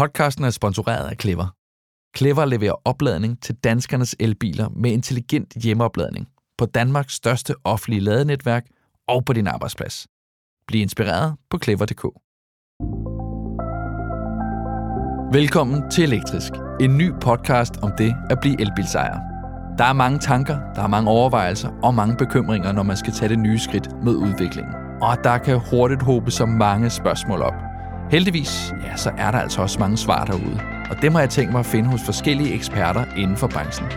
Podcasten er sponsoreret af Clever. Clever leverer opladning til danskernes elbiler med intelligent hjemmeopladning på Danmarks største offentlige ladenetværk og på din arbejdsplads. Bliv inspireret på clever.dk. Velkommen til Elektrisk, en ny podcast om det at blive elbilsejer. Der er mange tanker, der er mange overvejelser og mange bekymringer, når man skal tage det nye skridt med udviklingen. Og der kan hurtigt håbe så mange spørgsmål op. Heldigvis, ja, så er der altså også mange svar derude. Og dem har jeg tænkt mig at finde hos forskellige eksperter inden for branchen.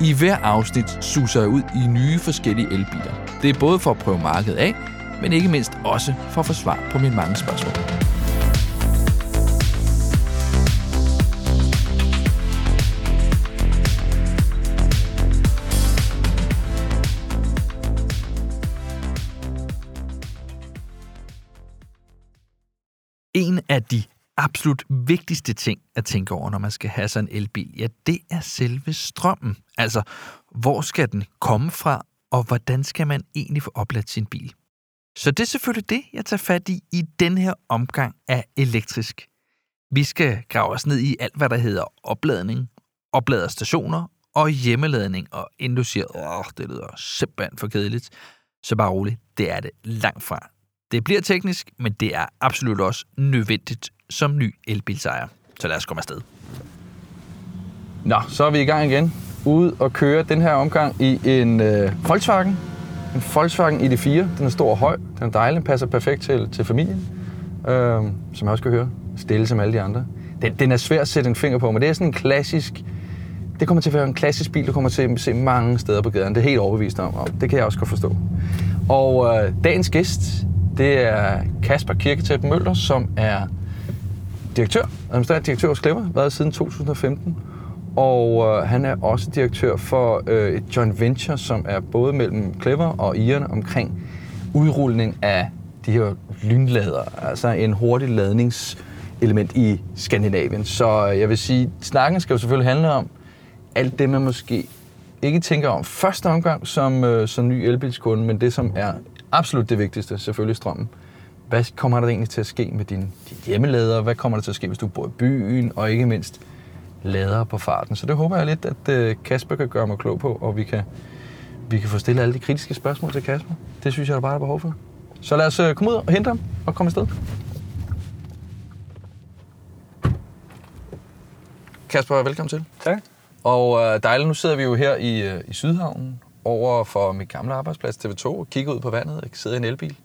I hver afsnit suser jeg ud i nye forskellige elbiler. Det er både for at prøve markedet af, men ikke mindst også for at få svar på mine mange spørgsmål. Af de absolut vigtigste ting at tænke over, når man skal have sådan en elbil, ja, det er selve strømmen. Altså, hvor skal den komme fra, og hvordan skal man egentlig få opladt sin bil? Så det er selvfølgelig det, jeg tager fat i i den her omgang af elektrisk. Vi skal grave os ned i alt, hvad der hedder opladning, opladerstationer og hjemmeladning. Og inden du siger, åh, det lyder simpelthen for kedeligt, så bare roligt, det er det langt fra. Det bliver teknisk, men det er absolut også nødvendigt som ny elbilsejer. Så lad os komme afsted. Nå, så er vi i gang igen. Ude og køre den her omgang i en øh, Volkswagen. En Volkswagen ID4. Den er stor og høj. Den er dejlig. Den passer perfekt til, til familien. Øh, som jeg også kan høre. Stille som alle de andre. Den, den er svær at sætte en finger på, men det er sådan en klassisk... Det kommer til at være en klassisk bil, du kommer til at se mange steder på gaden. Det er helt overbevist om. Og det kan jeg også godt forstå. Og øh, dagens gæst, det er Kasper Kirketæt Møller, som er direktør, administrerende direktør hos Clever, været siden 2015. Og øh, han er også direktør for øh, et joint venture, som er både mellem Clever og Iren omkring udrulning af de her lynlader, altså en hurtig ladningselement i Skandinavien. Så øh, jeg vil sige, snakken skal jo selvfølgelig handle om alt det, man måske ikke tænker om første omgang som, øh, som ny elbilskunde, men det, som er absolut det vigtigste, selvfølgelig strømmen. Hvad kommer der egentlig til at ske med din, din hjemmelader? Hvad kommer der til at ske, hvis du bor i byen? Og ikke mindst lader på farten. Så det håber jeg lidt, at øh, Kasper kan gøre mig klog på, og vi kan, vi kan få stillet alle de kritiske spørgsmål til Kasper. Det synes jeg, der bare er behov for. Så lad os øh, komme ud og hente ham og komme afsted. Kasper, velkommen til. Tak. Og øh, dejligt, nu sidder vi jo her i, øh, i Sydhavnen over for mit gamle arbejdsplads TV2 og kigger ud på vandet og sidder i en elbil.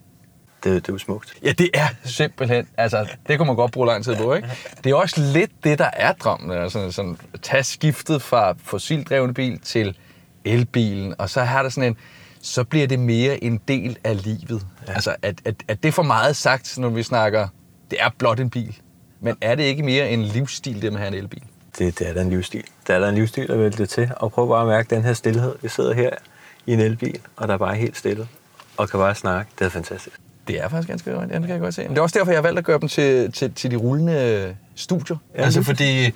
Det, det er jo smukt. Ja, det er simpelthen. Altså, det kunne man godt bruge lang tid på, ikke? Det er også lidt det, der er drømmen. Altså, sådan, at tage skiftet fra fossildrevne bil til elbilen, og så har der sådan en, så bliver det mere en del af livet. Ja. Altså, at, at, at det er for meget sagt, når vi snakker, det er blot en bil. Men er det ikke mere en livsstil, det med at have en elbil? Det, det er da en livsstil. Det er da en livsstil at vælge det til. Og prøv bare at mærke den her stillhed. Vi sidder her i en elbil, og der er bare helt stille. Og kan bare snakke. Det er fantastisk. Det er faktisk ganske godt, ja, det kan jeg godt se. Men det er også derfor, jeg har valgt at gøre dem til, til, til de rullende studier. Ja, altså fordi,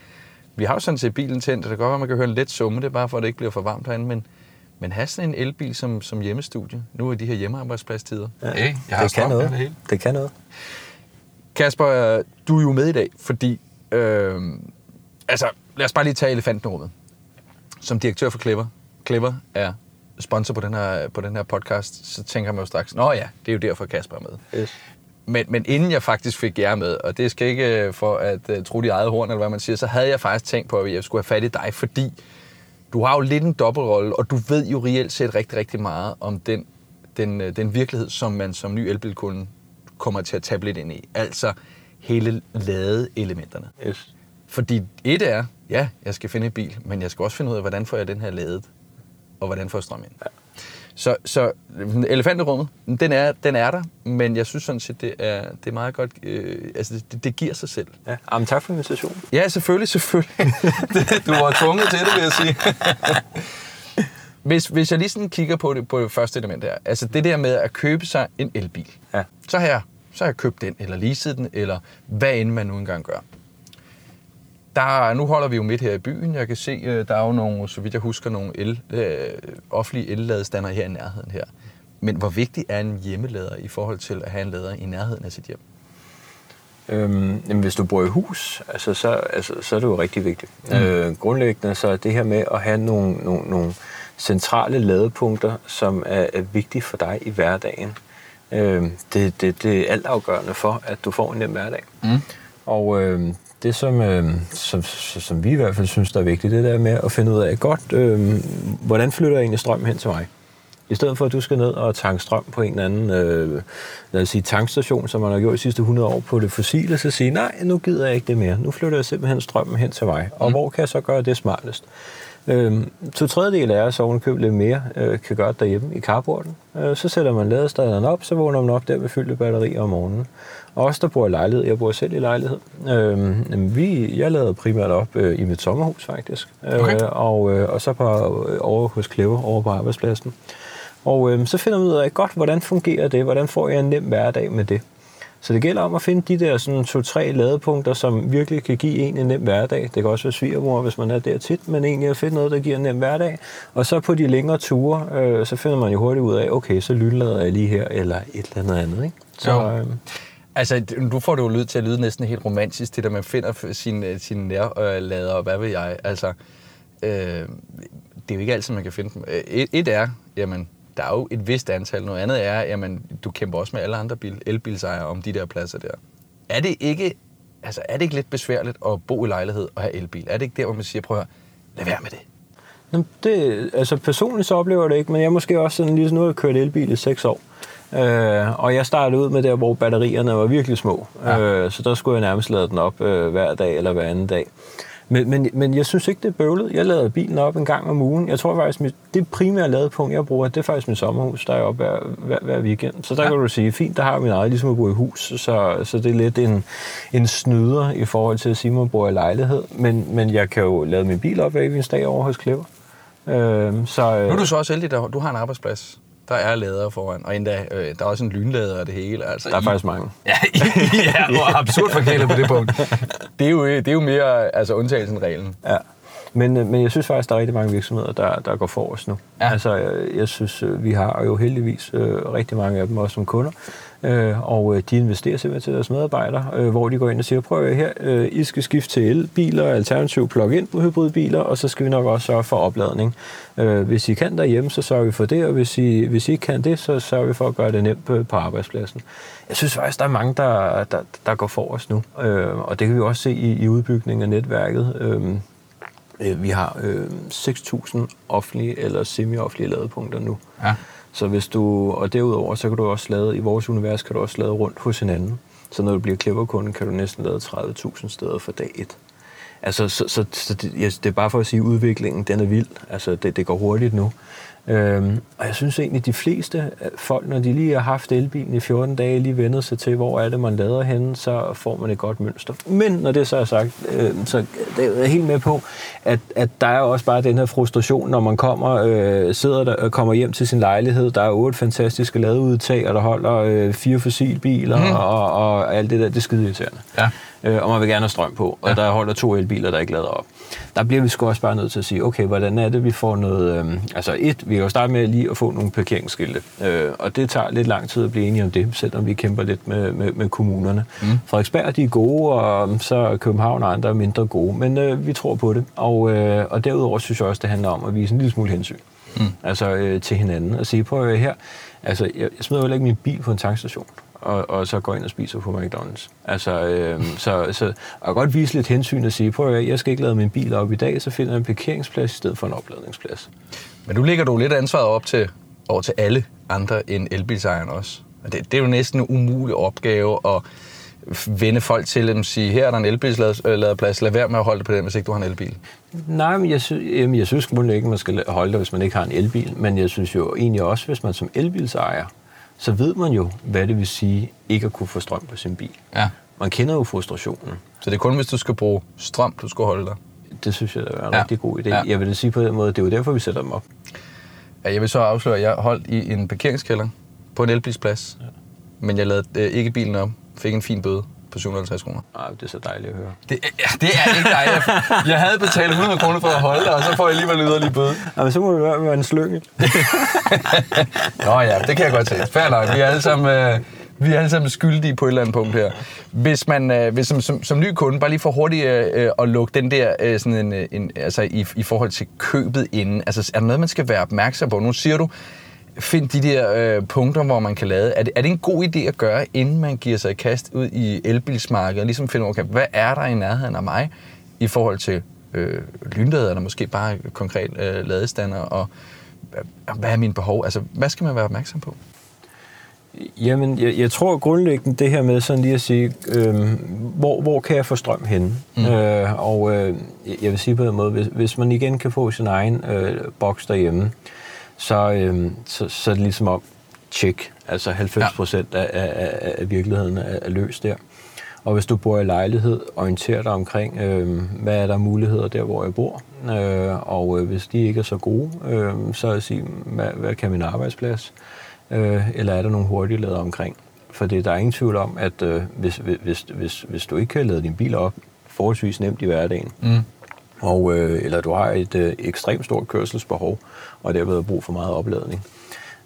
vi har jo sådan set bilen tændt, og det kan godt være, man kan høre en let summe, det er bare for, at det ikke bliver for varmt herinde, men, men have sådan en elbil som, som hjemmestudie, nu er de her hjemmearbejdspladstider. Ja, hey, jeg har det kan noget. Det, hele. det kan noget. Kasper, du er jo med i dag, fordi, øh, altså lad os bare lige tage elefanten i rummet. Som direktør for Clever, Clever er sponsor på den her, på den her podcast, så tænker man jo straks, nå ja, det er jo derfor Kasper er med. Yes. Men, men inden jeg faktisk fik jer med, og det skal ikke for at uh, tro de eget horn, eller hvad man siger, så havde jeg faktisk tænkt på, at jeg skulle have fat i dig, fordi du har jo lidt en dobbeltrolle, og du ved jo reelt set rigtig, rigtig meget om den, den, den virkelighed, som man som ny elbilkunde kommer til at tabe lidt ind i. Altså hele ladeelementerne. Yes. Fordi et er, ja, jeg skal finde en bil, men jeg skal også finde ud af, hvordan får jeg den her ladet, og hvordan får jeg strøm ind. Ja. Så, så elefanterummet, den er, den er der, men jeg synes sådan set, det er, det er meget godt, øh, altså det, det giver sig selv. Ja, Jamen, tak for invitationen. Ja, selvfølgelig, selvfølgelig. du var tvunget til det, vil jeg sige. hvis, hvis jeg lige sådan kigger på det, på det første element her, altså det der med at købe sig en elbil, ja. så, har jeg, så har jeg købt den, eller leaset den, eller hvad end man nu engang gør. Der, nu holder vi jo midt her i byen. Jeg kan se, øh, der er jo nogle, så vidt jeg husker, nogle el, øh, offentlige elladestander her i nærheden her. Men hvor vigtig er en hjemmelader i forhold til at have en lader i nærheden af sit hjem? Øhm, jamen, hvis du bor i hus, altså, så, altså, så er det jo rigtig vigtigt. Mm. Øh, grundlæggende så er det her med at have nogle, nogle, nogle centrale ladepunkter, som er, er vigtige for dig i hverdagen. Øh, det, det, det er altafgørende for, at du får en nem hverdag. Mm. Og øh, det, som, øh, som, som vi i hvert fald synes, der er vigtigt, det er med at finde ud af, godt, øh, hvordan flytter jeg egentlig strøm hen til mig? I stedet for, at du skal ned og tanke strøm på en eller anden øh, lad os sige, tankstation, som man har gjort de sidste 100 år på det fossile, så sige, nej, nu gider jeg ikke det mere. Nu flytter jeg simpelthen strømmen hen til mig. Og mm. hvor kan jeg så gøre det smartest? Øh, to tredjedel af os ovenkøb lidt mere øh, kan gøre det derhjemme i carporten. Øh, så sætter man ladestanderen op, så vågner man op der med fyldte batterier om morgenen. Og også der bor i lejlighed, jeg bor selv i lejlighed. Øh, vi, jeg lader primært op øh, i mit sommerhus faktisk, øh, okay. og, øh, og så på, øh, over hos Clever, over på arbejdspladsen. Og øh, så finder man ud af godt, hvordan fungerer det, hvordan får jeg en nem hverdag med det. Så det gælder om at finde de der sådan to-tre ladepunkter, som virkelig kan give en en nem hverdag. Det kan også være svigermor, hvis man er der tit, men egentlig at finde noget, der giver en nem hverdag. Og så på de længere ture, øh, så finder man jo hurtigt ud af, okay, så lynlader jeg lige her, eller et eller andet andet. Ikke? Så, øh, Altså, du får det jo lyd til at lyde næsten helt romantisk, det der, man finder sin, øh, sin nærlader, og hvad ved jeg. Altså, øh, det er jo ikke altid, man kan finde dem. Øh, et, et er, jamen, der er jo et vist antal. Noget andet er, jamen, du kæmper også med alle andre bil, elbilsejere om de der pladser der. Er det ikke, altså, er det ikke lidt besværligt at bo i lejlighed og have elbil? Er det ikke der, hvor man siger, prøv at lad være med det? det, altså personligt så oplever jeg det ikke, men jeg er måske også sådan, lige nu har jeg kørt elbil i seks år. Øh, og jeg startede ud med der, hvor batterierne var virkelig små. Ja. Øh, så der skulle jeg nærmest lade den op øh, hver dag eller hver anden dag. Men, men, men jeg synes ikke, det er bøvlet. Jeg lader bilen op en gang om ugen. Jeg tror faktisk, mit, det primære ladepunkt, jeg bruger, det er faktisk mit sommerhus, der er oppe hver, hver, hver weekend. Så der ja. kan du sige, fint, der har jeg min eget, ligesom at bo i hus. Så, så det er lidt en, en snyder i forhold til at sige, at man bor i lejlighed. Men, men jeg kan jo lade min bil op hver dag over hos Clever. Øh, så, øh, nu er du så også heldig, at du har en arbejdsplads. Der er lader foran, og endda, øh, der er også en lynlader og det hele. Altså, der er I, faktisk mange. Ja, ja og absurd forkælet på det punkt. Det er jo, det er jo mere altså, undtagelsen end reglen. Ja. Men, øh, men jeg synes faktisk, der er rigtig mange virksomheder, der, der går for os nu. Ja. Altså, jeg, jeg synes, øh, vi har jo heldigvis øh, rigtig mange af dem også som kunder, øh, og øh, de investerer simpelthen til deres medarbejdere, øh, hvor de går ind og siger, prøv her, øh, I skal skifte til elbiler, alternativ plug-in på hybridbiler, og så skal vi nok også sørge for opladning. Øh, hvis I kan derhjemme, så sørger vi for det, og hvis I, hvis I ikke kan det, så sørger vi for at gøre det nemt på, på arbejdspladsen. Jeg synes faktisk, der er mange, der, der, der går for os nu, øh, og det kan vi også se i, i udbygningen af netværket. Øh, øh vi har øh, 6.000 offentlige eller semi-offentlige ladepunkter nu. Ja. Så hvis du, og derudover, så kan du også lade, i vores univers kan du også lade rundt hos hinanden. Så når du bliver klipperkunde, kan du næsten lade 30.000 steder for dag 1. Altså, så, så, så det, ja, det er bare for at sige, at udviklingen den er vild. Altså, det, det går hurtigt nu. Øhm, og jeg synes egentlig, at de fleste folk, når de lige har haft elbilen i 14 dage, lige vendet sig til, hvor er det, man lader henne, så får man et godt mønster. Men når det så er sagt, øh, så det er jeg helt med på, at, at der er også bare den her frustration, når man kommer, øh, sidder der, og kommer hjem til sin lejlighed. Der er otte fantastiske ladeudtag, og der holder øh, fire fossilbiler, mm. og, og alt det der, det er skide irriterende. Ja øh, og man vil gerne have strøm på, og ja. der holder to elbiler, der ikke lader op. Der bliver vi sgu også bare nødt til at sige, okay, hvordan er det, vi får noget... Øh, altså et, vi kan jo starte med lige at få nogle parkeringsskilte, øh, og det tager lidt lang tid at blive enige om det, selvom vi kæmper lidt med, med, med kommunerne. Mm. Frederiksberg, de er gode, og så København og andre er mindre gode, men øh, vi tror på det. Og, øh, og derudover synes jeg også, det handler om at vise en lille smule hensyn. Mm. Altså øh, til hinanden, og sige, prøv at her, altså jeg, jeg smider jo ikke min bil på en tankstation og, og så går ind og spiser på McDonald's. Altså, øh, så, så kan godt vise lidt hensyn og sige, prøv at jeg skal ikke lade min bil op i dag, så finder jeg en parkeringsplads i stedet for en opladningsplads. Men du lægger du lidt ansvaret op til, over til alle andre end elbilsejerne også. Og det, det er jo næsten en umulig opgave at vende folk til at sige, her er der en elbilsladeplads, lad være med at holde det på den, hvis ikke du har en elbil? Nej, men jeg, synes, jamen, jeg synes ikke, at man skal holde det, hvis man ikke har en elbil, men jeg synes jo egentlig også, hvis man som elbilsejer så ved man jo, hvad det vil sige ikke at kunne få strøm på sin bil. Ja. Man kender jo frustrationen. Så det er kun, hvis du skal bruge strøm, du skal holde dig? Det synes jeg er en ja. rigtig god idé. Ja. Jeg vil da sige på den måde, det er jo derfor, vi sætter dem op. Ja, jeg vil så afsløre, at jeg holdt i en parkeringskælder på en elbilsplads, ja. men jeg lavede øh, ikke bilen op, fik en fin bøde på 750 kroner. Ej, det er så dejligt at høre. Det, ja, det er ikke dejligt. Jeg havde betalt 100 kroner for at holde dig, og så får jeg alligevel yderligere bøde. Ja, men så må det være en slynge. Nå ja, det kan jeg godt se. Fair nok. Vi er alle sammen... Øh, vi er alle sammen skyldige på et eller andet punkt her. Hvis man øh, hvis som, som, som ny kunde, bare lige for hurtigt øh, øh at lukke den der, øh, sådan en, øh, en, altså i, i forhold til købet inden, altså er der noget, man skal være opmærksom på? Nu siger du, find de der øh, punkter, hvor man kan lade. Er det, er det en god idé at gøre, inden man giver sig i kast ud i elbilsmarkedet, og ligesom finde, okay, hvad er der i nærheden af mig i forhold til øh, lynlader, eller måske bare konkret øh, ladestander, og øh, hvad er mine behov? Altså, hvad skal man være opmærksom på? Jamen, jeg, jeg tror grundlæggende det her med sådan lige at sige, øh, hvor, hvor kan jeg få strøm henne? Mm. Øh, og øh, jeg vil sige på den måde, hvis, hvis man igen kan få sin egen øh, boks derhjemme, så, øh, så, så er det ligesom om, tjek, altså 90 procent ja. af, af, af virkeligheden er, er løst der. Og hvis du bor i lejlighed, orienter dig omkring, øh, hvad er der muligheder der, hvor jeg bor. Øh, og øh, hvis de ikke er så gode, øh, så er sige, hvad, hvad kan min arbejdsplads? Øh, eller er der nogle hurtige lader omkring? For det, der er ingen tvivl om, at øh, hvis, hvis, hvis, hvis du ikke kan lade din bil op forholdsvis nemt i hverdagen, mm. og, øh, eller du har et øh, ekstremt stort kørselsbehov, og derved har brug for meget opladning,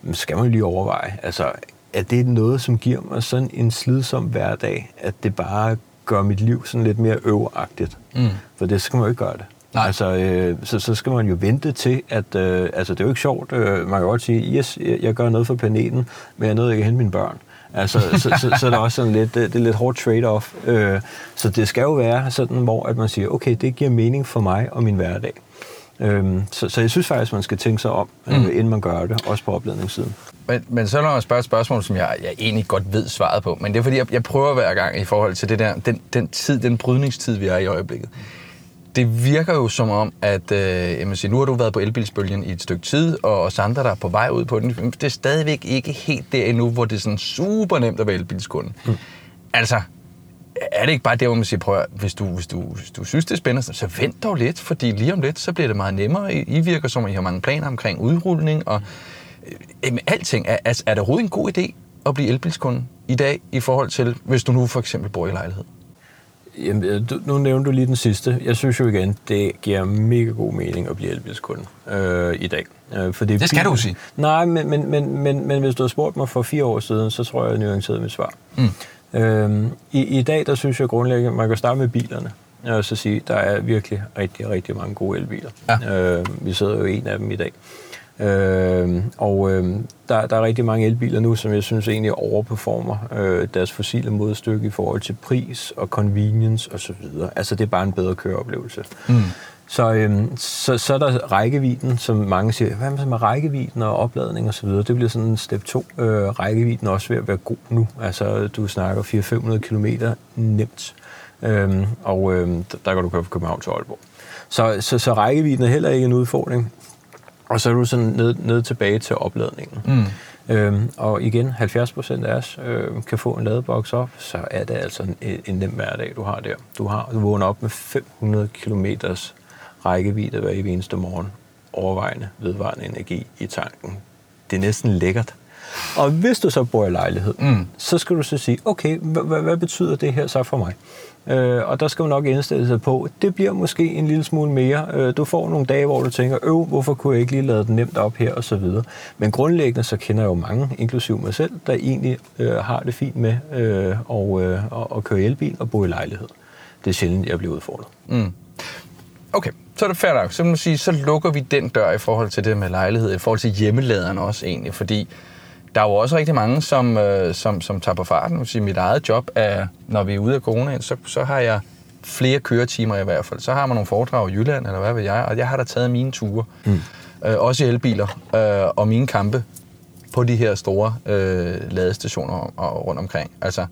så skal man lige overveje, altså er det noget, som giver mig sådan en slidsom hverdag, at det bare gør mit liv sådan lidt mere øveragtigt? Mm. For det skal man jo ikke gøre det. Nej. Altså, øh, så, så skal man jo vente til, at... Øh, altså, det er jo ikke sjovt. Øh, man kan godt sige, yes, jeg gør noget for planeten, men jeg nåede ikke at hente mine børn. Altså, så, så, så er der også sådan lidt, det, det er lidt hårdt trade-off. Øh, så det skal jo være sådan, hvor at man siger, okay, det giver mening for mig og min hverdag. Øhm, så, så jeg synes faktisk, man skal tænke sig om, øh, mm. inden man gør det, også på opladningssiden. Men, men så er der spørge et spørgsmål, som jeg, jeg egentlig godt ved svaret på, men det er fordi, jeg, jeg prøver hver gang i forhold til det der, den, den tid, den brydningstid, vi er i øjeblikket. Det virker jo som om, at øh, sige, nu har du været på elbilsbølgen i et stykke tid, og os andre, der er på vej ud på den, det er stadigvæk ikke helt der endnu, hvor det er sådan super nemt at være elbilskunde. Mm. Altså, er det ikke bare det, hvor man siger, prøv at, hvis du, hvis, du, hvis du synes, det er spændende, så vent dog lidt, fordi lige om lidt, så bliver det meget nemmere. I virker som, at I har mange planer omkring udrulning, og øh, alting. Er, er, er det overhovedet en god idé at blive elbilskunde i dag, i forhold til, hvis du nu for eksempel bor i lejlighed? Jamen, øh, du, nu nævnte du lige den sidste. Jeg synes jo igen, det giver mega god mening at blive elbilskunde øh, i dag. Øh, fordi det skal bil... du sige. Nej, men, men, men, men, men hvis du havde spurgt mig for fire år siden, så tror jeg, at jeg nuancerede mit svar. Mm. Øhm, i, I dag, der synes jeg grundlæggende, man kan starte med bilerne. Og så sige, der er virkelig rigtig, rigtig mange gode elbiler. Ja. Øh, vi sidder jo en af dem i dag. Øh, og øh, der, der er rigtig mange elbiler nu, som jeg synes egentlig overperformer øh, deres fossile modstykke i forhold til pris og convenience osv. Altså det er bare en bedre køreoplevelse. Mm. Så, øhm, så, så er der rækkevidden, som mange siger, hvad med rækkevidden og opladning osv., det bliver sådan en step 2. Øh, rækkevidden er også ved at være god nu. Altså, du snakker 400-500 km nemt. Øhm, og øhm, der kan du køre fra København til Aalborg. Så, så, så rækkevidden er heller ikke en udfordring. Og så er du sådan ned, ned tilbage til opladningen. Mm. Øhm, og igen, 70 procent af os øh, kan få en ladeboks op, så er det altså en, en nem hverdag, du har der. Du har du vågner op med 500 kilometers rækkevidde hver eneste morgen. Overvejende vedvarende energi i tanken. Det er næsten lækkert. Og hvis du så bor i lejlighed, mm. så skal du så sige, okay, hvad betyder det her så for mig? Øh, og der skal man nok indstille sig på, det bliver måske en lille smule mere. Øh, du får nogle dage, hvor du tænker, øv, hvorfor kunne jeg ikke lige lade den nemt op her, og så videre. Men grundlæggende så kender jeg jo mange, inklusive mig selv, der egentlig øh, har det fint med øh, og, øh, at køre elbil og bo i lejlighed. Det er sjældent, jeg bliver udfordret. Mm. Okay, så er det fair nok. Så, man sige, så lukker vi den dør i forhold til det med lejlighed, i forhold til hjemmeladeren også egentlig, fordi der er jo også rigtig mange, som, øh, som, som tager på farten. Jeg sige, mit eget job er, når vi er ude af coronaen, så, så har jeg flere køretimer i hvert fald. Så har man nogle foredrag i Jylland, eller hvad ved jeg, og jeg har da taget mine ture. Mm. Øh, også i elbiler, øh, og mine kampe på de her store øh, ladestationer og, rundt omkring. Altså,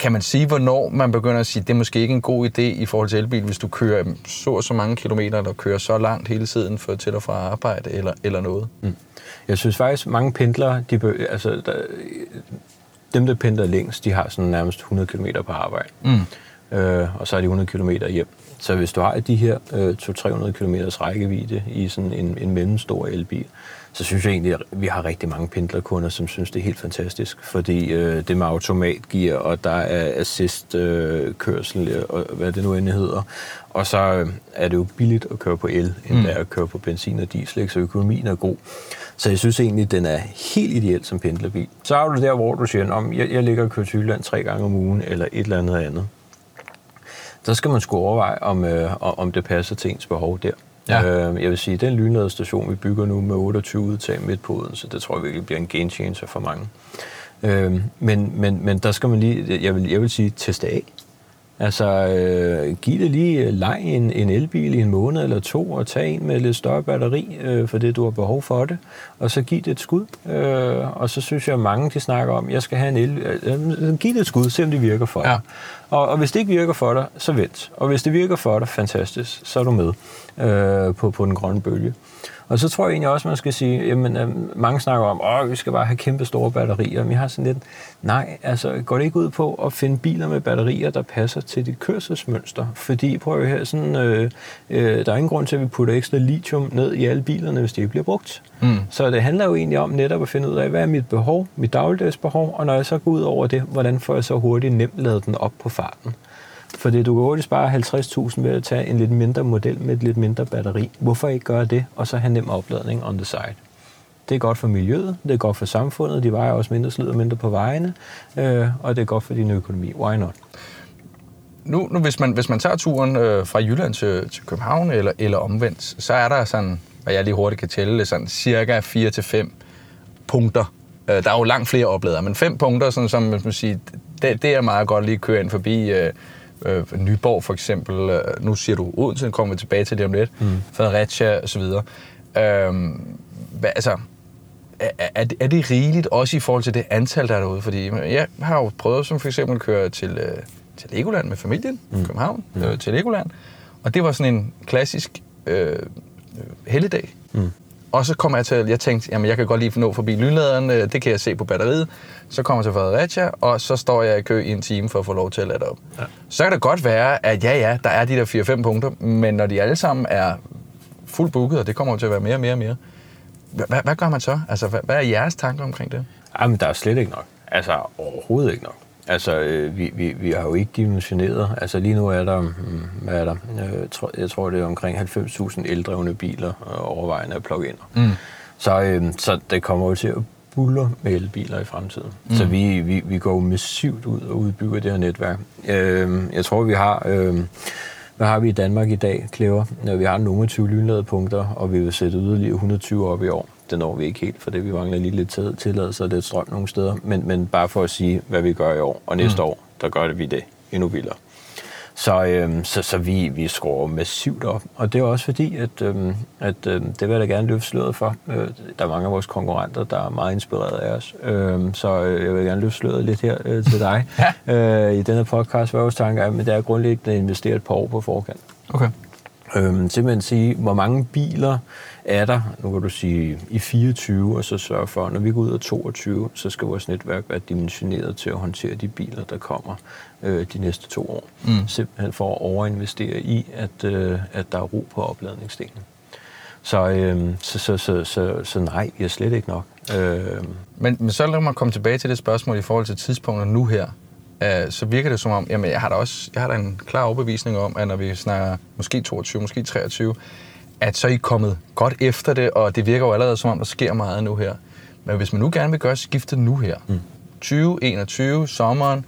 kan man sige, hvornår man begynder at sige, at det er måske ikke en god idé i forhold til elbil, hvis du kører så og så mange kilometer, der kører så langt hele tiden for til og fra arbejde eller, eller noget? Mm. Jeg synes faktisk, mange pendlere, de, altså, der, dem, der pendler længst, de har sådan nærmest 100 km på arbejde. Mm. Øh, og så er de 100 km hjem. Så hvis du har de her øh, 200-300 km rækkevidde i sådan en, en mellemstor elbil, så synes jeg egentlig, at vi har rigtig mange pendlerkunder, som synes, det er helt fantastisk, fordi øh, det med automatgear, og der er assist-kørsel, øh, og hvad det nu end hedder, og så øh, er det jo billigt at køre på el, end mm. det er at køre på benzin og diesel, ikke? så økonomien er god. Så jeg synes egentlig, den er helt ideel som pendlerbil. Så har du der, hvor du siger, om jeg, jeg ligger og kører Tyland tre gange om ugen, eller et eller andet andet. Så skal man sgu overveje, om, øh, om det passer til ens behov der. Ja. Øh, jeg vil sige, den lynladestation, vi bygger nu med 28 udtag midt på Odense, det tror jeg virkelig bliver en game changer for mange. Øh, men, men, men der skal man lige, jeg vil, jeg vil sige, teste af. Altså, øh, giv det lige leg en, en elbil i en måned eller to, og tag en med lidt større batteri, øh, for det du har behov for det, og så giv det et skud. Øh, og så synes jeg, at mange de snakker om, jeg skal have en el... Øh, giv det et skud, se om det virker for dig. Ja. Og, og hvis det ikke virker for dig, så vent. Og hvis det virker for dig, fantastisk, så er du med øh, på, på den grønne bølge. Og så tror jeg egentlig også, man skal sige, jamen, øh, mange snakker om, at vi skal bare have kæmpe store batterier. Men jeg har sådan lidt, nej, altså går det ikke ud på at finde biler med batterier, der passer til dit kørselsmønster? Fordi, prøv at høre, sådan, øh, øh, der er ingen grund til, at vi putter ekstra lithium ned i alle bilerne, hvis de ikke bliver brugt. Mm. Så det handler jo egentlig om netop at finde ud af, hvad er mit behov, mit dagligdagsbehov, og når jeg så går ud over det, hvordan får jeg så hurtigt nemt lavet den op på farten? Fordi du kan hurtigt spare 50.000 ved at tage en lidt mindre model med et lidt mindre batteri. Hvorfor ikke gøre det, og så have nem opladning on the side? Det er godt for miljøet, det er godt for samfundet, de vejer også mindre slid og mindre på vejene, øh, og det er godt for din økonomi. Why not? Nu, nu hvis, man, hvis man tager turen øh, fra Jylland til, til København eller, eller omvendt, så er der sådan, hvad jeg lige hurtigt kan tælle, sådan cirka 4-5 punkter. Øh, der er jo langt flere opladere, men fem punkter, sådan, som man sige, det, det er meget godt lige at køre ind forbi øh, øh, Nyborg for eksempel, øh, nu siger du Odense, kommer vi tilbage til det om lidt, mm. Fredericia osv. Øh, hvad, altså, er, er, det, er det rigeligt, også i forhold til det antal, der er derude? Fordi jeg har jo prøvet som for eksempel at køre til, øh, til Legoland med familien, mm. København, mm. øh, til Legoland, og det var sådan en klassisk øh, helligdag. Mm. Og så kommer jeg til, jeg tænkte, jamen jeg kan godt lige nå forbi lynladeren, øh, det kan jeg se på batteriet. Så kommer jeg til Fredericia, og så står jeg i kø i en time for at få lov til at lade op. Ja. Så kan det godt være, at ja, ja, der er de der 4-5 punkter, men når de alle sammen er fuldt booket, og det kommer til at være mere og mere og mere, hvad, hvad gør man så? Altså, hvad, hvad er jeres tanker omkring det? Jamen, der er slet ikke nok. Altså, overhovedet ikke nok. Altså, øh, vi, vi, vi har jo ikke dimensioneret. Altså, lige nu er der, hmm, hvad er der? Jeg tror, jeg tror det er omkring 90.000 eldrevne biler, overvejende af plug-in. Mm. Så, øh, så det kommer jo til at buller med elbiler i fremtiden. Mm. Så vi, vi, vi går massivt ud og udbygger det her netværk. Øh, jeg tror, vi har... Øh, hvad har vi i Danmark i dag, Clever? Vi har nogle 20 lynladepunkter, og vi vil sætte yderligere 120 op i år. Det når vi ikke helt, for det vi mangler lige lidt tilladelse og lidt strøm nogle steder. Men, men bare for at sige, hvad vi gør i år, og næste mm. år, der gør det vi det endnu vildere. Så, øhm, så, så vi, vi skruer massivt op. Og det er også fordi, at, øhm, at øhm, det vil jeg da gerne løfte sløret for. Øh, der er mange af vores konkurrenter, der er meget inspireret af os. Øhm, så øh, jeg vil gerne løfte sløret lidt her øh, til dig. ja. øh, I denne podcast, vores tanke er, at det er grundlæggende at investere et par år på forkant. Okay. Øhm, simpelthen sige, hvor mange biler er der, nu kan du sige, i 24, og så sørge for, når vi går ud af 22, så skal vores netværk være dimensioneret til at håndtere de biler, der kommer øh, de næste to år. Mm. Simpelthen for at overinvestere i, at, øh, at der er ro på opladningsdelen. Så, øh, så, så, så, så, så nej, vi er slet ikke nok. Øh. Men, men så lad mig komme tilbage til det spørgsmål i forhold til tidspunkter nu her. Uh, så virker det som om, jamen jeg har da også jeg har da en klar overbevisning om, at når vi snakker måske 22, måske 23, at så er I kommet godt efter det, og det virker jo allerede som om, der sker meget nu her. Men hvis man nu gerne vil gøre skiftet nu her, mm. 2021, sommeren,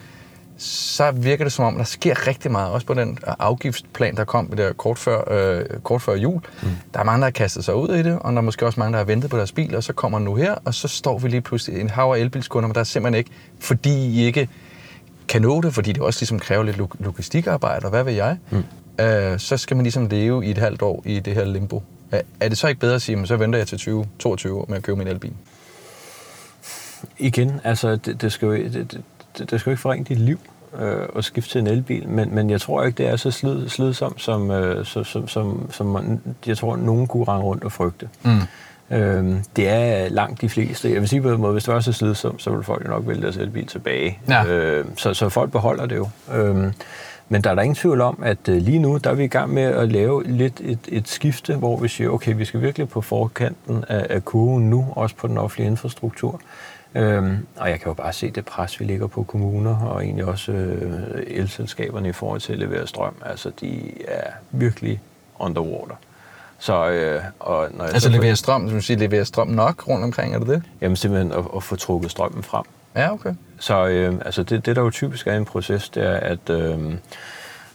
så virker det som om, der sker rigtig meget, også på den afgiftsplan, der kom der kort før, øh, kort før jul. Mm. Der er mange, der har kastet sig ud i det, og der er måske også mange, der har ventet på deres bil, og så kommer nu her, og så står vi lige pludselig en hav af elbilskunder, men der er simpelthen ikke, fordi I ikke kan nå det, fordi det også ligesom kræver lidt logistikarbejde, og hvad ved jeg, mm øh, så skal man ligesom leve i et halvt år i det her limbo. Er, det så ikke bedre at sige, at så venter jeg til 2022 med at købe min elbil? Igen, altså det, det, skal jo, det, det, det skal jo ikke forringe dit liv øh, at skifte til en elbil, men, men jeg tror ikke, det er så slid, slidsomt, som, øh, som, som, som, som man, jeg tror, nogen kunne rende rundt og frygte. Mm. Øh, det er langt de fleste. Jeg vil sige på hvis det var så slidsomt, så ville folk jo nok vælge deres elbil tilbage. Ja. Øh, så, så folk beholder det jo. Øh, men der er der ingen tvivl om, at øh, lige nu der er vi i gang med at lave lidt et, et skifte, hvor vi siger, okay, vi skal virkelig på forkanten af, af kurven nu, også på den offentlige infrastruktur. Øhm, og jeg kan jo bare se det pres, vi ligger på kommuner, og egentlig også øh, elselskaberne i forhold til at levere strøm. Altså, de er virkelig underwater. Så, øh, og når jeg Altså så levere strøm, du siger, levere strøm nok rundt omkring, er det det? Jamen simpelthen at, at få trukket strømmen frem. Ja, okay. Så øh, altså det, det, der jo typisk er en proces, det er, at øh,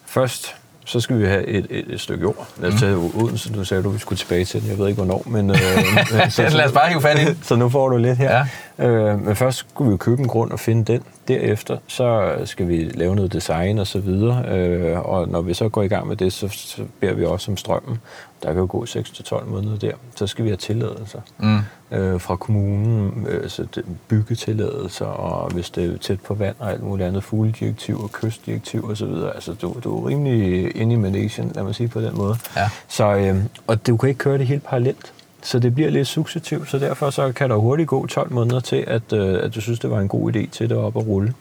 først så skal vi have et, et, et stykke jord. Lad os tage Odense, du sagde, du vi skulle tilbage til den. Jeg ved ikke, hvornår, men... Øh, så, Lad os bare hive fat i det. Så nu får du lidt her. Ja. Øh, men først skulle vi jo købe en grund og finde den. Derefter så skal vi lave noget design og så videre. Øh, og når vi så går i gang med det, så, så beder vi også om strømmen. Der kan jo gå 6-12 måneder der. Så skal vi have tilladelser mm. øh, fra kommunen, øh, så det, byggetilladelser, og hvis det er tæt på vand og alt muligt andet, fugledirektiv og kystdirektiv og så videre. Altså, du, du er rimelig inde i managen, lad mig sige på den måde. Ja. Så, øh, og du kan ikke køre det helt parallelt. Så det bliver lidt successivt, så derfor så kan der hurtigt gå 12 måneder til, at, øh, at du synes, det var en god idé til det op at rulle.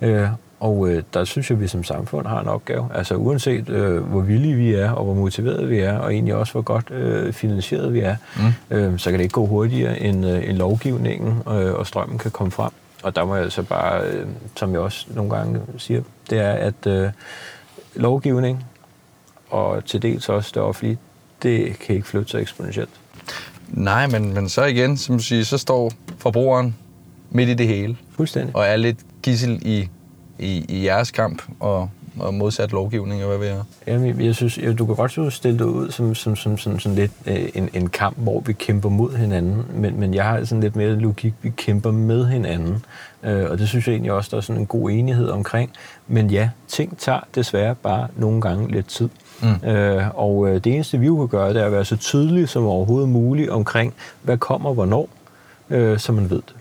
Øh, og øh, der synes jeg, at vi som samfund har en opgave. Altså uanset øh, hvor villige vi er, og hvor motiverede vi er, og egentlig også hvor godt øh, finansieret vi er, mm. øh, så kan det ikke gå hurtigere end, øh, end lovgivningen, øh, og strømmen kan komme frem. Og der må jeg altså bare, øh, som jeg også nogle gange siger, det er, at øh, lovgivning, og til dels også det offentlige, det kan ikke flytte sig eksponentielt. Nej, men, men så igen, som du siger, så står forbrugeren midt i det hele. Fuldstændig. Og er lidt gissel i, i, i jeres kamp og, og modsat lovgivning, og hvad ved jeg? Jamen, jeg synes, jeg, du kan godt stille det ud som, som, som, som sådan lidt øh, en, en kamp, hvor vi kæmper mod hinanden, men, men jeg har sådan lidt mere logik, vi kæmper med hinanden, øh, og det synes jeg egentlig også, der er sådan en god enighed omkring. Men ja, ting tager desværre bare nogle gange lidt tid. Mm. Øh, og øh, det eneste, vi jo kan gøre, det er at være så tydelige som overhovedet muligt omkring, hvad kommer hvornår, øh, så man ved det.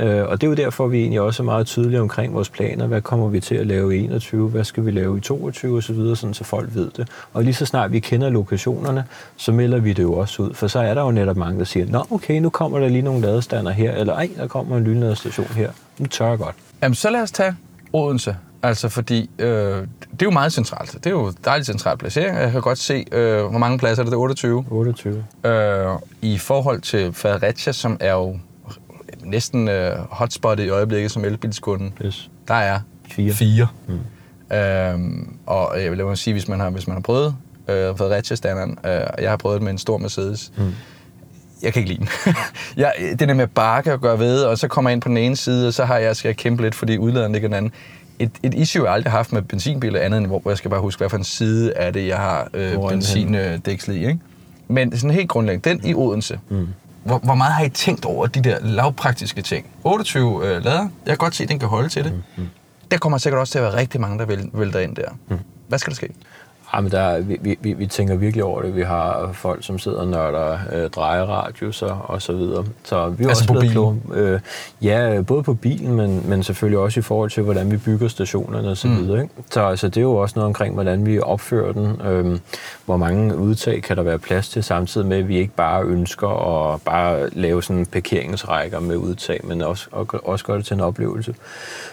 Øh, og det er jo derfor, vi egentlig også er meget tydelige omkring vores planer. Hvad kommer vi til at lave i 21? Hvad skal vi lave i 22 osv., sådan, så folk ved det. Og lige så snart vi kender lokationerne, så melder vi det jo også ud. For så er der jo netop mange, der siger, Nå, okay, nu kommer der lige nogle ladestander her, eller ej, der kommer en lynladestation her. Nu tør jeg godt. Jamen, så lad os tage Odense. Altså, fordi øh, det er jo meget centralt. Det er jo dejligt centralt placering. Jeg kan godt se, øh, hvor mange pladser er det? Det er 28. 28. Øh, I forhold til Fredericia, som er jo næsten øh, hotspottet i øjeblikket som elbilskunden. Yes. Der er fire. fire. Mm. Øhm, og jeg vil sige, hvis man har, hvis man har prøvet øh, Fredericia-standarden, øh, og jeg har prøvet det med en stor Mercedes, mm. jeg kan ikke lide den. jeg, det der med bakke og gøre ved, og så kommer jeg ind på den ene side, og så har jeg, skal jeg kæmpe lidt, fordi udladeren ligger den anden. Et, et issue, jeg aldrig har haft med benzinbiler andet, end hvor jeg skal bare huske, hvad for en side er det, jeg har øh, benzindæksel i. Ikke? Men sådan helt grundlæggende, den i Odense, mm. Hvor, hvor meget har I tænkt over de der lavpraktiske ting? 28 øh, lader. Jeg kan godt se, at den kan holde til det. Mm, mm. Der kommer sikkert også til at være rigtig mange, der vælter ind der. Mm. Hvad skal der ske? Jamen, der, vi, vi, vi tænker virkelig over det. Vi har folk, som sidder og nørder øh, drejeradius og, og så videre. Så vi er altså også på bilen? Øh, ja, både på bilen, men, men selvfølgelig også i forhold til, hvordan vi bygger stationerne og så mm. videre. Ikke? Så altså, det er jo også noget omkring, hvordan vi opfører den. Øh, hvor mange udtag kan der være plads til, samtidig med, at vi ikke bare ønsker at bare lave sådan parkeringsrækker med udtag, men også, og, også gøre det til en oplevelse.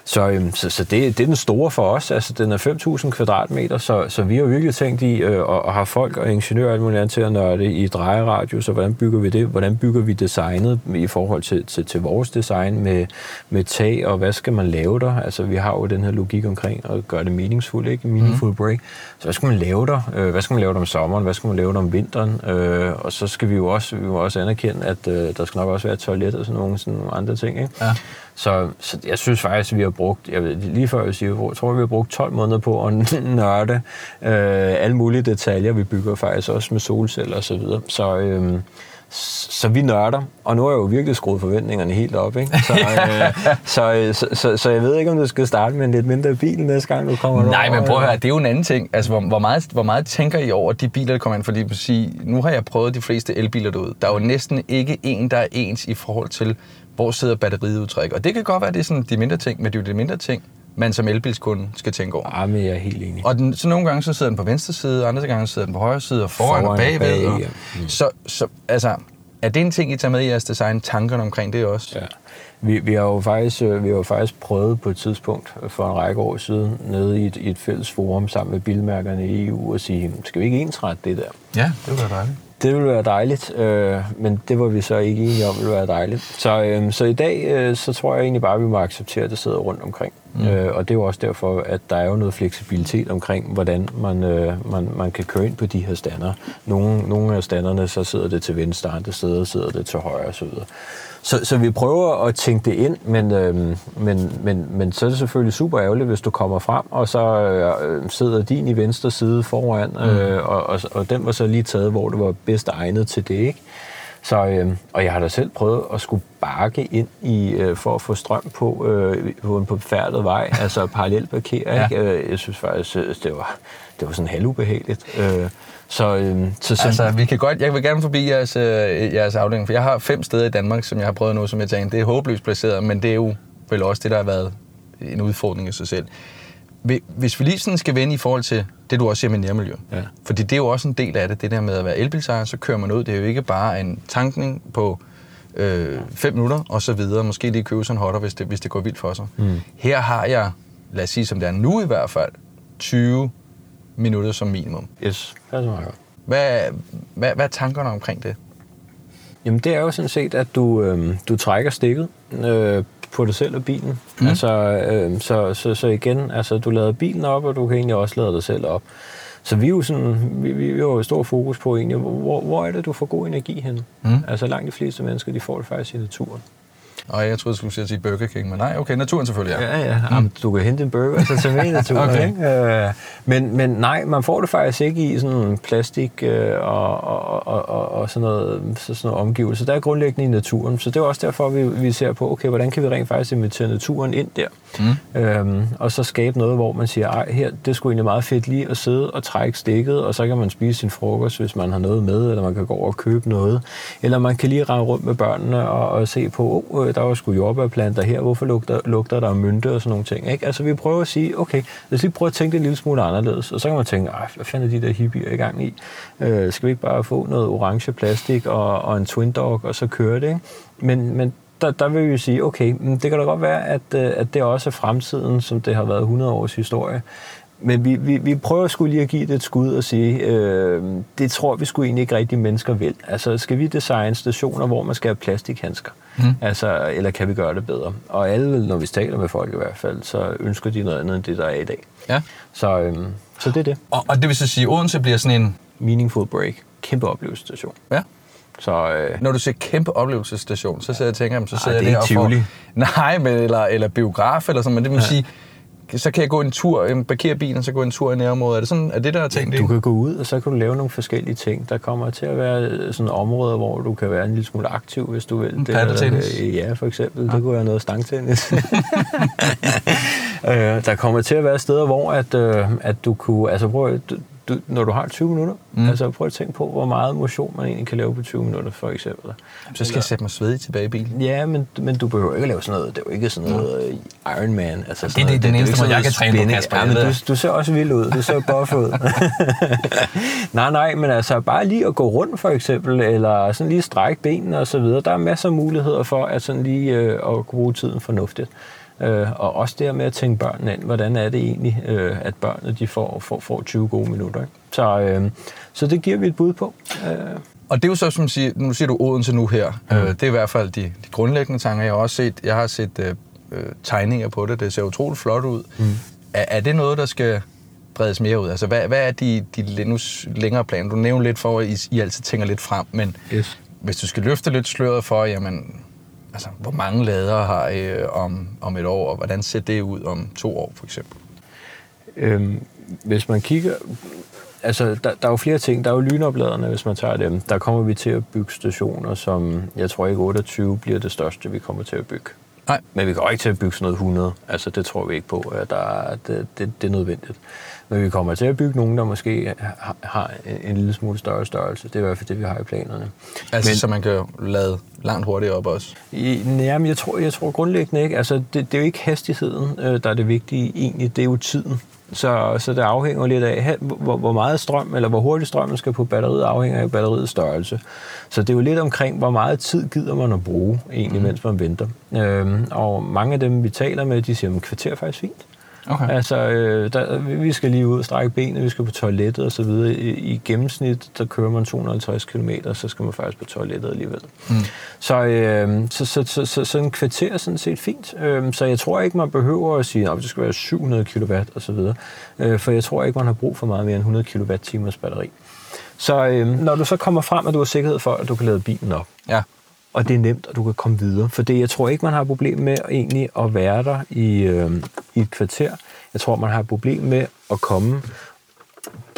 Så, øh, så, så det, det er den store for os. Altså, den er 5.000 kvadratmeter, så, så vi har virkelig tænkt i øh, at have folk og ingeniører og alt muligt andet til at nørde i drejeradius, så hvordan bygger vi det? Hvordan bygger vi designet i forhold til, til, til vores design med, med tag, og hvad skal man lave der? Altså, vi har jo den her logik omkring at gøre det meningsfuldt, ikke? Meaningful mm. break. Så hvad skal man lave der? Øh, hvad skal man lave der om sommeren? Hvad skal man lave der om vinteren? Øh, og så skal vi jo også, vi må også anerkende, at øh, der skal nok også være et toilet og sådan nogle, sådan nogle andre ting, ikke? Ja. Så, så jeg synes faktisk, at vi har brugt, jeg ved, lige før jeg siger, jeg tror, vi har brugt 12 måneder på at nørde øh, alle mulige detaljer. Vi bygger faktisk også med solceller og så videre. Så, øh, så vi nørder, og nu er jeg jo virkelig skruet forventningerne helt op. Ikke? Så, øh, så, så, så, så jeg ved ikke, om du skal starte med en lidt mindre bil næste gang, du kommer Nej, men prøv at høre, det er jo en anden ting. Altså, hvor, hvor, meget, hvor meget tænker I over de biler, der kommer ind? Fordi at sige, nu har jeg prøvet de fleste elbiler derude. Der er jo næsten ikke en, der er ens i forhold til, hvor sidder batteriet udtræk. Og det kan godt være, at det er sådan de mindre ting, men det er jo de mindre ting, man som elbilskunde skal tænke over. Ja, men jeg er helt enig. Og den, så nogle gange så sidder den på venstre side, og andre gange sidder den på højre side, og foran, foran og bagved. Bag, og, ja. mm. så, så altså, er det en ting, I tager med i jeres design, tankerne omkring det også? Ja. Vi, vi, har jo faktisk, vi har jo faktisk prøvet på et tidspunkt for en række år siden nede i et, i et fælles forum sammen med bilmærkerne i EU at sige, skal vi ikke ensrette det der? Ja, det være dejligt. Det ville være dejligt, øh, men det var vi så ikke enige om, ville være dejligt. Så, øh, så i dag, øh, så tror jeg egentlig bare, at vi må acceptere, at det sidder rundt omkring. Mm. Øh, og det er jo også derfor, at der er jo noget fleksibilitet omkring, hvordan man, øh, man, man kan køre ind på de her stander. Nogle, nogle af standerne, så sidder det til venstre, andre steder sidder det til højre osv. Så, så vi prøver at tænke det ind, men, øh, men, men, men så er det selvfølgelig super ærgerligt, hvis du kommer frem, og så øh, sidder din i venstre side foran, øh, mm. og, og, og den var så lige taget, hvor det var bedst egnet til det, ikke? Så, øh, og jeg har da selv prøvet at skulle bakke ind i øh, for at få strøm på øh, på en befærdet vej, altså parallelt parkere. Ja. Ikke? Øh, jeg synes faktisk, det var, det var sådan halvubehageligt. Øh, så, øh, så sim- altså, vi kan godt, jeg vil gerne forbi jeres, øh, jeres afdeling, for jeg har fem steder i Danmark, som jeg har prøvet nu, som jeg tænker, det er håbløst placeret, men det er jo vel også det, der har været en udfordring i sig selv. Hvis vi lige sådan skal vende i forhold til det, du også siger med nærmiljø. Ja. Fordi det er jo også en del af det, det der med at være elbilsejer, så kører man ud. Det er jo ikke bare en tankning på øh, fem minutter og så videre. Måske lige købe sådan en hotter, hvis det, hvis det går vildt for sig. Mm. Her har jeg, lad os sige som det er nu i hvert fald, 20 minutter som minimum. Yes, det er så meget godt. Hvad, hvad, hvad er tankerne omkring det? Jamen det er jo sådan set, at du, øh, du trækker stikket øh, på dig selv og bilen. Mm. Altså, øh, så, så, så igen, altså, du lader bilen op, og du kan egentlig også lade dig selv op. Så vi er jo sådan, vi, vi er jo stor fokus på egentlig, hvor, hvor er det, du får god energi hen? Mm. Altså langt de fleste mennesker, de får det faktisk i naturen. Og jeg troede, du skulle sige Burger King, men nej, okay, naturen selvfølgelig, ja. Ja, ja, mm. Jamen, du kan hente en burger, så tage med i naturen, okay. ikke? Øh, men, men nej, man får det faktisk ikke i sådan plastik øh, og, og, og, og, og sådan noget, så sådan noget omgivelse. Der er grundlæggende i naturen, så det er også derfor, vi, vi ser på, okay, hvordan kan vi rent faktisk invitere naturen ind der? Mm. Øhm, og så skabe noget, hvor man siger, ej, her, det skulle egentlig meget fedt lige at sidde og trække stikket, og så kan man spise sin frokost, hvis man har noget med, eller man kan gå over og købe noget. Eller man kan lige rende rundt med børnene og, og se på, oh, der var sgu jordbærplanter her, hvorfor lugter, lugter der mynte og sådan nogle ting. Ikke? Altså vi prøver at sige, okay, lad os lige prøve at tænke det en lille smule anderledes. Og så kan man tænke, ej, hvad fanden er de der hippier i gang i? Øh, skal vi ikke bare få noget orange plastik og, og en twin dog, og så køre det? Ikke? Men, men der, der vil vi sige, okay, det kan da godt være, at, øh, at det også er fremtiden, som det har været 100 års historie. Men vi, vi, vi prøver skulle lige at give det et skud og sige, øh, det tror vi skulle egentlig ikke rigtig mennesker vil. Altså, skal vi designe stationer, hvor man skal have plastikhandsker? Mm. Altså, eller kan vi gøre det bedre? Og alle, når vi taler med folk i hvert fald, så ønsker de noget andet end det, der er i dag. Ja. Så, øh, så det er det. Og, og det vil så sige, at Odense bliver sådan en... Meaningful break. Kæmpe oplevelsesstation. Ja. Så, øh, Når du siger kæmpe oplevelsesstation, så sidder jeg og tænker, så sidder jeg der og får... Nej, men, eller, eller biograf eller sådan, men det vil ja. sige, så kan jeg gå en tur, parkere bilen, og så gå en tur i nærområdet. Er det sådan, er det der er tænkt? Ja, du kan gå ud, og så kan du lave nogle forskellige ting. Der kommer til at være sådan områder, hvor du kan være en lille smule aktiv, hvis du vil. Det, Paddeltennis? Ja, for eksempel. Ja. Det kunne være noget stangtennis. øh, der kommer til at være steder, hvor at, øh, at du kunne... Altså prøv, du, når du har 20 minutter, mm. altså prøv at tænke på, hvor meget motion man egentlig kan lave på 20 minutter, for eksempel. Så skal jeg sætte mig svedig tilbage i bilen? Ja, men, men du behøver ikke at lave sådan noget. Det er jo ikke sådan noget mm. Iron Man. Altså det, det er den eneste måde, jeg kan træne på, Kasper. Ja, men du, du ser også vild ud. Du ser buff ud. nej, nej, men altså bare lige at gå rundt, for eksempel, eller sådan lige strække benene og så videre. Der er masser af muligheder for at sådan lige øh, at bruge tiden fornuftigt. Øh, og også det med at tænke børnene ind. Hvordan er det egentlig, øh, at børnene de får, får, får 20 gode minutter? Ikke? Så, øh, så det giver vi et bud på. Øh. Og det er jo så, som siger, nu siger du Odense nu her. Mm. Øh, det er i hvert fald de, de grundlæggende tanker. Jeg har også set, jeg har set øh, øh, tegninger på det. Det ser utroligt flot ud. Mm. Er, er det noget, der skal bredes mere ud? Altså, hvad, hvad er de, de nu længere planer? Du nævner lidt for, at I, I altid tænker lidt frem, men yes. hvis du skal løfte lidt sløret for, jamen, Altså, hvor mange ladere har I om, om et år, og hvordan ser det ud om to år, for eksempel? Øhm, hvis man kigger... Altså, der, der er jo flere ting. Der er jo lynopladerne, hvis man tager dem. Der kommer vi til at bygge stationer, som jeg tror ikke 28 bliver det største, vi kommer til at bygge. Nej. Men vi går ikke til at bygge sådan noget 100. Altså, det tror vi ikke på, at der er, det, det, det er nødvendigt. Men vi kommer til at bygge nogen, der måske har en, en lille smule større størrelse. Det er i hvert fald det, vi har i planerne. Altså, Men, så man kan lade langt hurtigere op også? I, jamen, jeg tror, jeg tror grundlæggende ikke. Altså, det, det er jo ikke hastigheden, øh, der er det vigtige egentlig. Det er jo tiden. Så, så det afhænger lidt af, hvor, hvor meget strøm, eller hvor hurtigt strømmen skal på batteriet, afhænger af batteriets størrelse. Så det er jo lidt omkring, hvor meget tid gider man at bruge, egentlig, mm. mens man venter. Øhm, og mange af dem, vi taler med, de siger, at kvarter er faktisk fint. Okay. Altså, øh, der, vi skal lige ud og strække benene, vi skal på toilettet og så videre. I, I gennemsnit, der kører man 250 km, så skal man faktisk på toilettet alligevel. Mm. Så, øh, så, så, så, så, så en kvarter er sådan set fint. Øh, så jeg tror ikke, man behøver at sige, at det skal være 700 kW og så videre. Øh, for jeg tror ikke, man har brug for meget mere end 100 kWh batteri. Så øh, når du så kommer frem, og du har sikkerhed for, at du kan lade bilen op, ja. og det er nemt, at du kan komme videre. For det, jeg tror ikke, man har et problem med egentlig at være der i, øh, i et kvarter. Jeg tror, man har et problem med at komme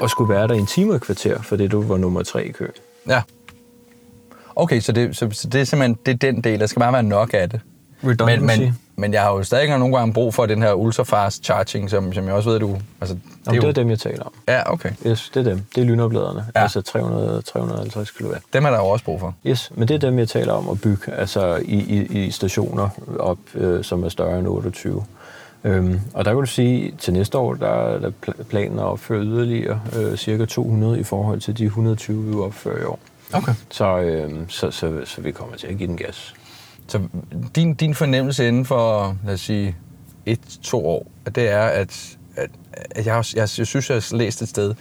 og skulle være der i en time og et kvarter, fordi du var nummer tre i køen. Ja. Okay, så det, så, så det er simpelthen det er den del. Der skal bare være nok af det. Men, men, men jeg har jo stadig nogle gange brug for den her ultra-fast charging, som, som jeg også ved, du... Altså, det, Jamen, er jo... det er dem, jeg taler om. Ja, okay. Yes, det er dem. Det er lynopladerne. Ja. Altså 300, 350 kW. Dem er der jo også brug for. Yes, men det er dem, jeg taler om at bygge altså i, i, i stationer op, øh, som er større end 28. Øhm, og der vil du sige, til næste år, der er planen at opføre yderligere øh, cirka 200 i forhold til de 120, vi opfører i år. Okay. Så, øh, så, så, så vi kommer til at give den gas. Så din, din fornemmelse inden for, lad os sige, et-to år, det er, at, at, at jeg, jeg, jeg synes, jeg har læst et sted,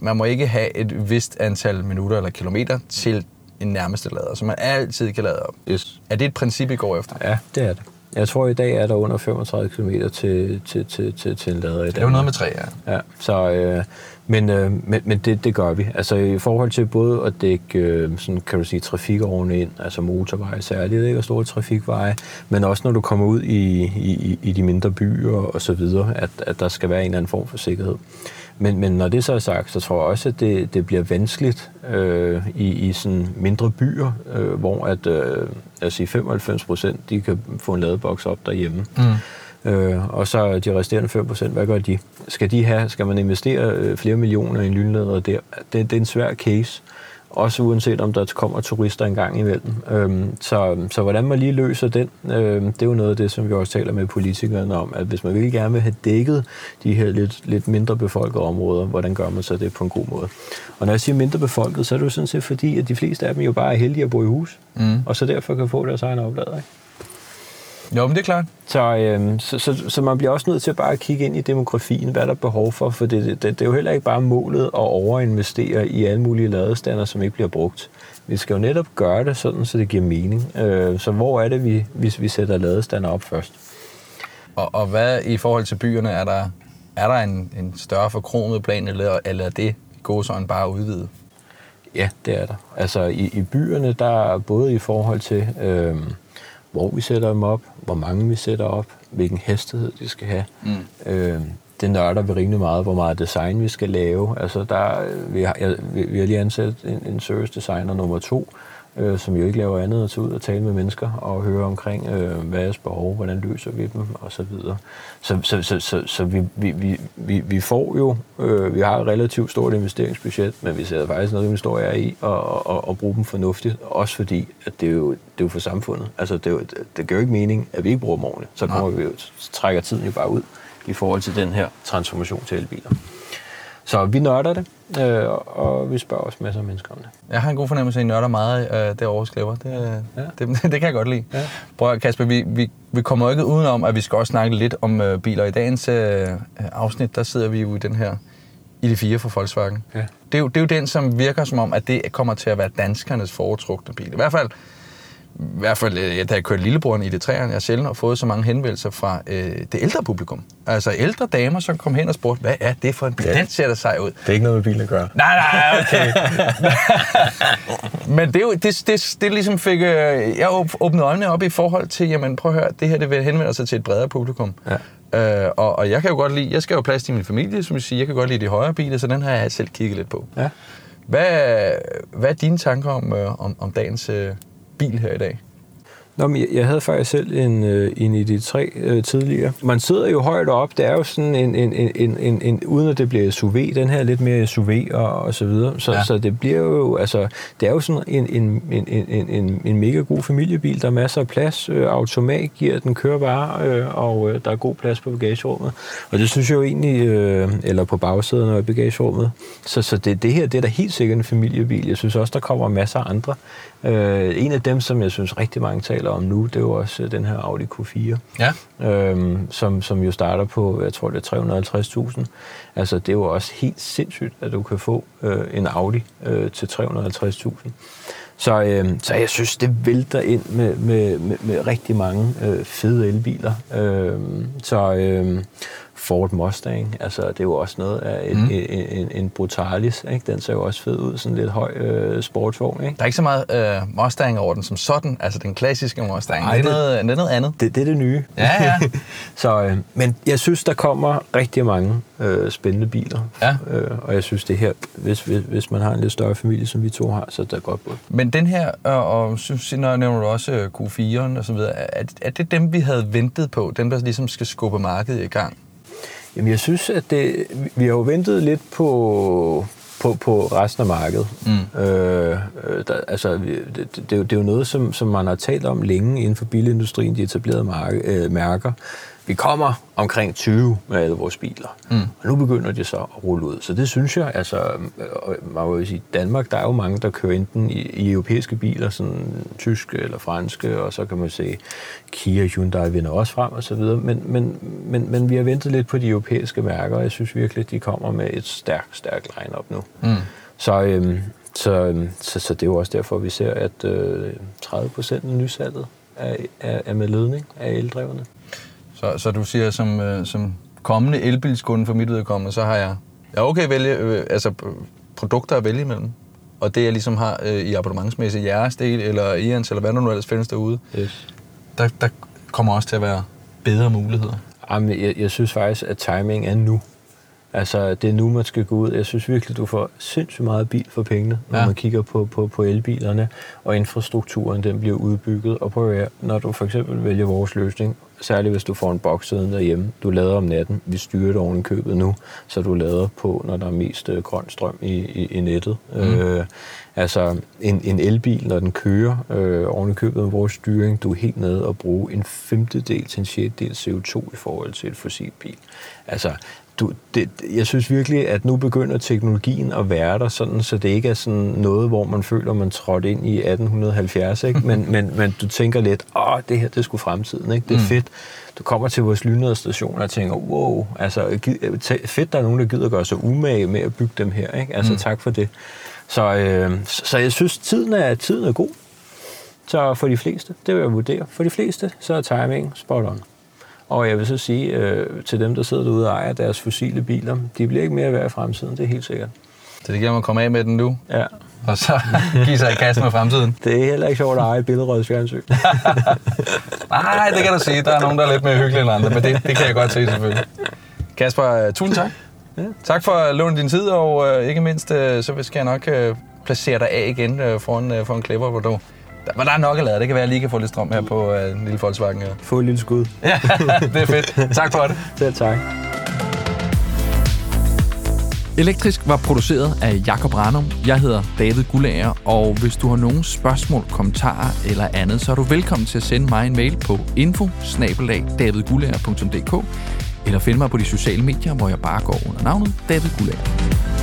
man må ikke have et vist antal minutter eller kilometer til en nærmeste lader, så man altid kan lade op. Yes. Er det et princip, I går efter? Ja, det er det. Jeg tror, i dag er der under 35 km til, til, til, til, til en lader i dag. Det er jo noget med tre, ja. ja så, øh, men øh, men, men det, det gør vi. Altså i forhold til både at dække øh, sådan, kan du sige, trafikårene ind, altså motorveje særligt, ikke? og store trafikveje, men også når du kommer ud i, i, i de mindre byer og så videre, at, at der skal være en eller anden form for sikkerhed. Men, men når det så er sagt, så tror jeg også, at det, det bliver vanskeligt øh, i, i sådan mindre byer, øh, hvor at, øh, altså 95 procent, de kan få en ladeboks op derhjemme. Mm. Øh, og så de resterende 5 procent, hvad gør de? Skal de have, skal man investere øh, flere millioner i en lynlader der? Det, det er en svær case. Også uanset om der kommer turister en gang imellem. Øhm, så, så hvordan man lige løser den, øhm, det er jo noget af det, som vi også taler med politikerne om, at hvis man virkelig gerne vil have dækket de her lidt, lidt mindre befolkede områder, hvordan gør man så det på en god måde? Og når jeg siger mindre befolket, så er det jo sådan set fordi, at de fleste af dem jo bare er heldige at bo i hus, mm. og så derfor kan få deres egen oplader. Ikke? Jo, men det er klart. Så, øhm, så, så, så man bliver også nødt til bare at kigge ind i demografien, hvad der er behov for, for det, det, det er jo heller ikke bare målet at overinvestere i alle mulige ladestander, som ikke bliver brugt. Vi skal jo netop gøre det sådan, så det giver mening. Øh, så hvor er det, vi, hvis vi sætter ladestander op først? Og, og hvad i forhold til byerne, er der, er der en, en større forkromet plan, eller, eller er det sådan bare udvidet? Ja, det er der. Altså i, i byerne, der er både i forhold til... Øh, hvor vi sætter dem op, hvor mange vi sætter op, hvilken hastighed de skal have. Mm. Øh, det nørder vi rimelig meget, hvor meget design vi skal lave. Altså der, vi, har, jeg, vi, vi har lige ansat en, en service designer nummer to, øh, som jo ikke laver andet end at tage ud og tale med mennesker og høre omkring, øh, hvad er behov, hvordan løser vi dem, og så videre. Så, så, så, så, så vi, vi, vi, vi får jo, øh, vi har et relativt stort investeringsbudget, men vi sætter faktisk noget investorer i og, og, og bruge dem fornuftigt, også fordi, at det er jo, det er jo for samfundet. Altså, det, er jo, det gør jo ikke mening, at vi ikke bruger dem ordentligt. Så kommer vi jo, trækker tiden jo bare ud i forhold til den her transformation til elbiler. Så vi nørder det, øh, og vi spørger også masser af mennesker om det. Jeg har en god fornemmelse af, at I nørder meget øh, derovre, Sklever. Det, ja. det, det, kan jeg godt lide. Ja. Prøv Kasper, vi, vi, vi kommer ikke udenom, at vi skal også snakke lidt om øh, biler. I dagens øh, afsnit, der sidder vi jo i den her ID4 fra Volkswagen. Ja. Det, er jo, det er jo den, som virker som om, at det kommer til at være danskernes foretrukne bil. I hvert fald i hvert fald, øh, da jeg kørte lillebroren i det træerne, jeg selv har fået så mange henvendelser fra øh, det ældre publikum. Altså ældre damer, som kom hen og spurgte, hvad er det for en bil? Ja. Den ser der sig ud. Det er ikke noget med bilen at gøre. Nej, nej, okay. Men det jo, det, det, det ligesom fik, øh, jeg åbnede øjnene op i forhold til, jamen prøv at høre, det her det vil henvende sig til et bredere publikum. Ja. Øh, og, og jeg kan jo godt lide, jeg skal jo plads til min familie, som jeg siger, jeg kan godt lide de højere biler, så den har jeg selv kigget lidt på. Ja. Hvad, hvad er dine tanker om, øh, om, om dagens øh, bil her i dag? Nå, men jeg havde faktisk selv en, øh, en ID3 øh, tidligere. Man sidder jo højt op. Det er jo sådan en, en, en, en, en uden at det bliver SUV, den her lidt mere SUV og, og så videre. Så, ja. så det bliver jo, altså, det er jo sådan en, en, en, en, en, en mega god familiebil. Der er masser af plads. Øh, automat giver den kører bare, øh, og øh, der er god plads på bagagerummet. Og det synes jeg jo egentlig, øh, eller på bagsæden og i bagagerummet. Så, så det, det her, det er da helt sikkert en familiebil. Jeg synes også, der kommer masser af andre. Øh, en af dem, som jeg synes rigtig mange taler om nu, det er jo også den her Audi Q4, ja. øhm, som, som jo starter på, jeg tror det er 350.000. Altså det er jo også helt sindssygt, at du kan få øh, en Audi øh, til 350.000. Så, øh, så jeg synes, det vælter ind med, med, med, med rigtig mange øh, fede elbiler. Øh, så øh, Ford Mustang, altså det er jo også noget af en, mm. en, en, en Brutalis, ikke? den ser jo også fed ud, sådan lidt høj øh, sportsvogn. Ikke? Der er ikke så meget øh, Mustang over den som sådan, altså den klassiske Mustang, Ej, det, er noget, det er noget andet. Det, det er det nye. Ja, ja. så, øh, men jeg synes, der kommer rigtig mange øh, spændende biler, ja. øh, og jeg synes det her, hvis, hvis, hvis man har en lidt større familie, som vi to har, så er det godt på. Men den her, øh, og synes, når nævner du også øh, Q4'eren og så videre, er, er det dem, vi havde ventet på, dem der ligesom skal skubbe markedet i gang? Jamen, jeg synes, at det, vi har jo ventet lidt på, på, på resten af markedet. Mm. Øh, der, altså, det, det, det, er jo, det er jo noget, som, som man har talt om længe inden for bilindustrien, de etablerede marke, øh, mærker. Vi kommer omkring 20 med alle vores biler, mm. og nu begynder det så at rulle ud. Så det synes jeg, altså, man må jo sige, Danmark, der er jo mange, der kører enten i, i europæiske biler, sådan tyske eller franske, og så kan man se Kia, Hyundai vinder også frem og så videre, men, men, men, men vi har ventet lidt på de europæiske mærker, og jeg synes virkelig, at de kommer med et stærkt, stærkt line-up nu. Mm. Så, øhm, så, øhm, så, så det er jo også derfor, vi ser, at øh, 30 procent af nysalget er, er, er med ledning af eldrevne. Så, så du siger, som, øh, som kommende elbilskunde for mit vedkommende, så har jeg, jeg okay vælge, øh, altså produkter at vælge imellem. Og det, jeg ligesom har øh, i abonnementsmæssigt jeres del, eller Ians, eller hvad der nu ellers findes derude, yes. der, der kommer også til at være bedre muligheder. Jamen, jeg, jeg synes faktisk, at timing er nu. Altså, det er nu, man skal gå ud. Jeg synes virkelig, du får sindssygt meget bil for pengene, når ja. man kigger på, på, på elbilerne, og infrastrukturen, den bliver udbygget. Og prøv at når du for eksempel vælger vores løsning, særligt hvis du får en boks siden derhjemme, du lader om natten, vi styrer det oven i købet nu, så du lader på, når der er mest øh, grøn strøm i, i, i nettet. Mm. Øh, altså, en, en elbil, når den kører øh, oven i købet med vores styring, du er helt nede og bruge en femtedel til en sjettedel CO2 i forhold til et fossilbil. Altså, du, det, jeg synes virkelig, at nu begynder teknologien at være der, sådan, så det ikke er sådan noget, hvor man føler, man trådte ind i 1870, ikke? Men, men, men du tænker lidt, åh, det her, det er sgu fremtiden, ikke? Det er mm. fedt. Du kommer til vores lynederstation og tænker, wow, altså fedt, der er nogen, der gider gøre sig umage med at bygge dem her, ikke? Altså, mm. tak for det. Så, øh, så jeg synes, tiden er, tiden er god. Så for de fleste, det vil jeg vurdere, for de fleste, så er timing spot on. Og jeg vil så sige øh, til dem, der sidder derude og ejer deres fossile biler, de bliver ikke mere værd i fremtiden, det er helt sikkert. Så det giver mig at komme af med den nu? Ja. Og så give sig i kassen med fremtiden? Det er heller ikke sjovt at eje et billedrødt fjernsyn. Nej, det kan du sige. Der er nogen, der er lidt mere hyggelige end andre, men det, det kan jeg godt se selvfølgelig. Kasper, øh, tusind tak. Ja. Tak for at låne din tid, og øh, ikke mindst, øh, så skal jeg nok øh, placere dig af igen øh, foran, øh, foran Clever, hvor du men der er nok at lade. Det kan være, at jeg lige kan få lidt strøm her på uh, en lille Volkswagen. Her. Få et lille skud. ja, det er fedt. Tak for det. Selv tak. Elektrisk var produceret af Jakob Ranum. Jeg hedder David Gullager, og hvis du har nogle spørgsmål, kommentarer eller andet, så er du velkommen til at sende mig en mail på info eller finde mig på de sociale medier, hvor jeg bare går under navnet David Gullager.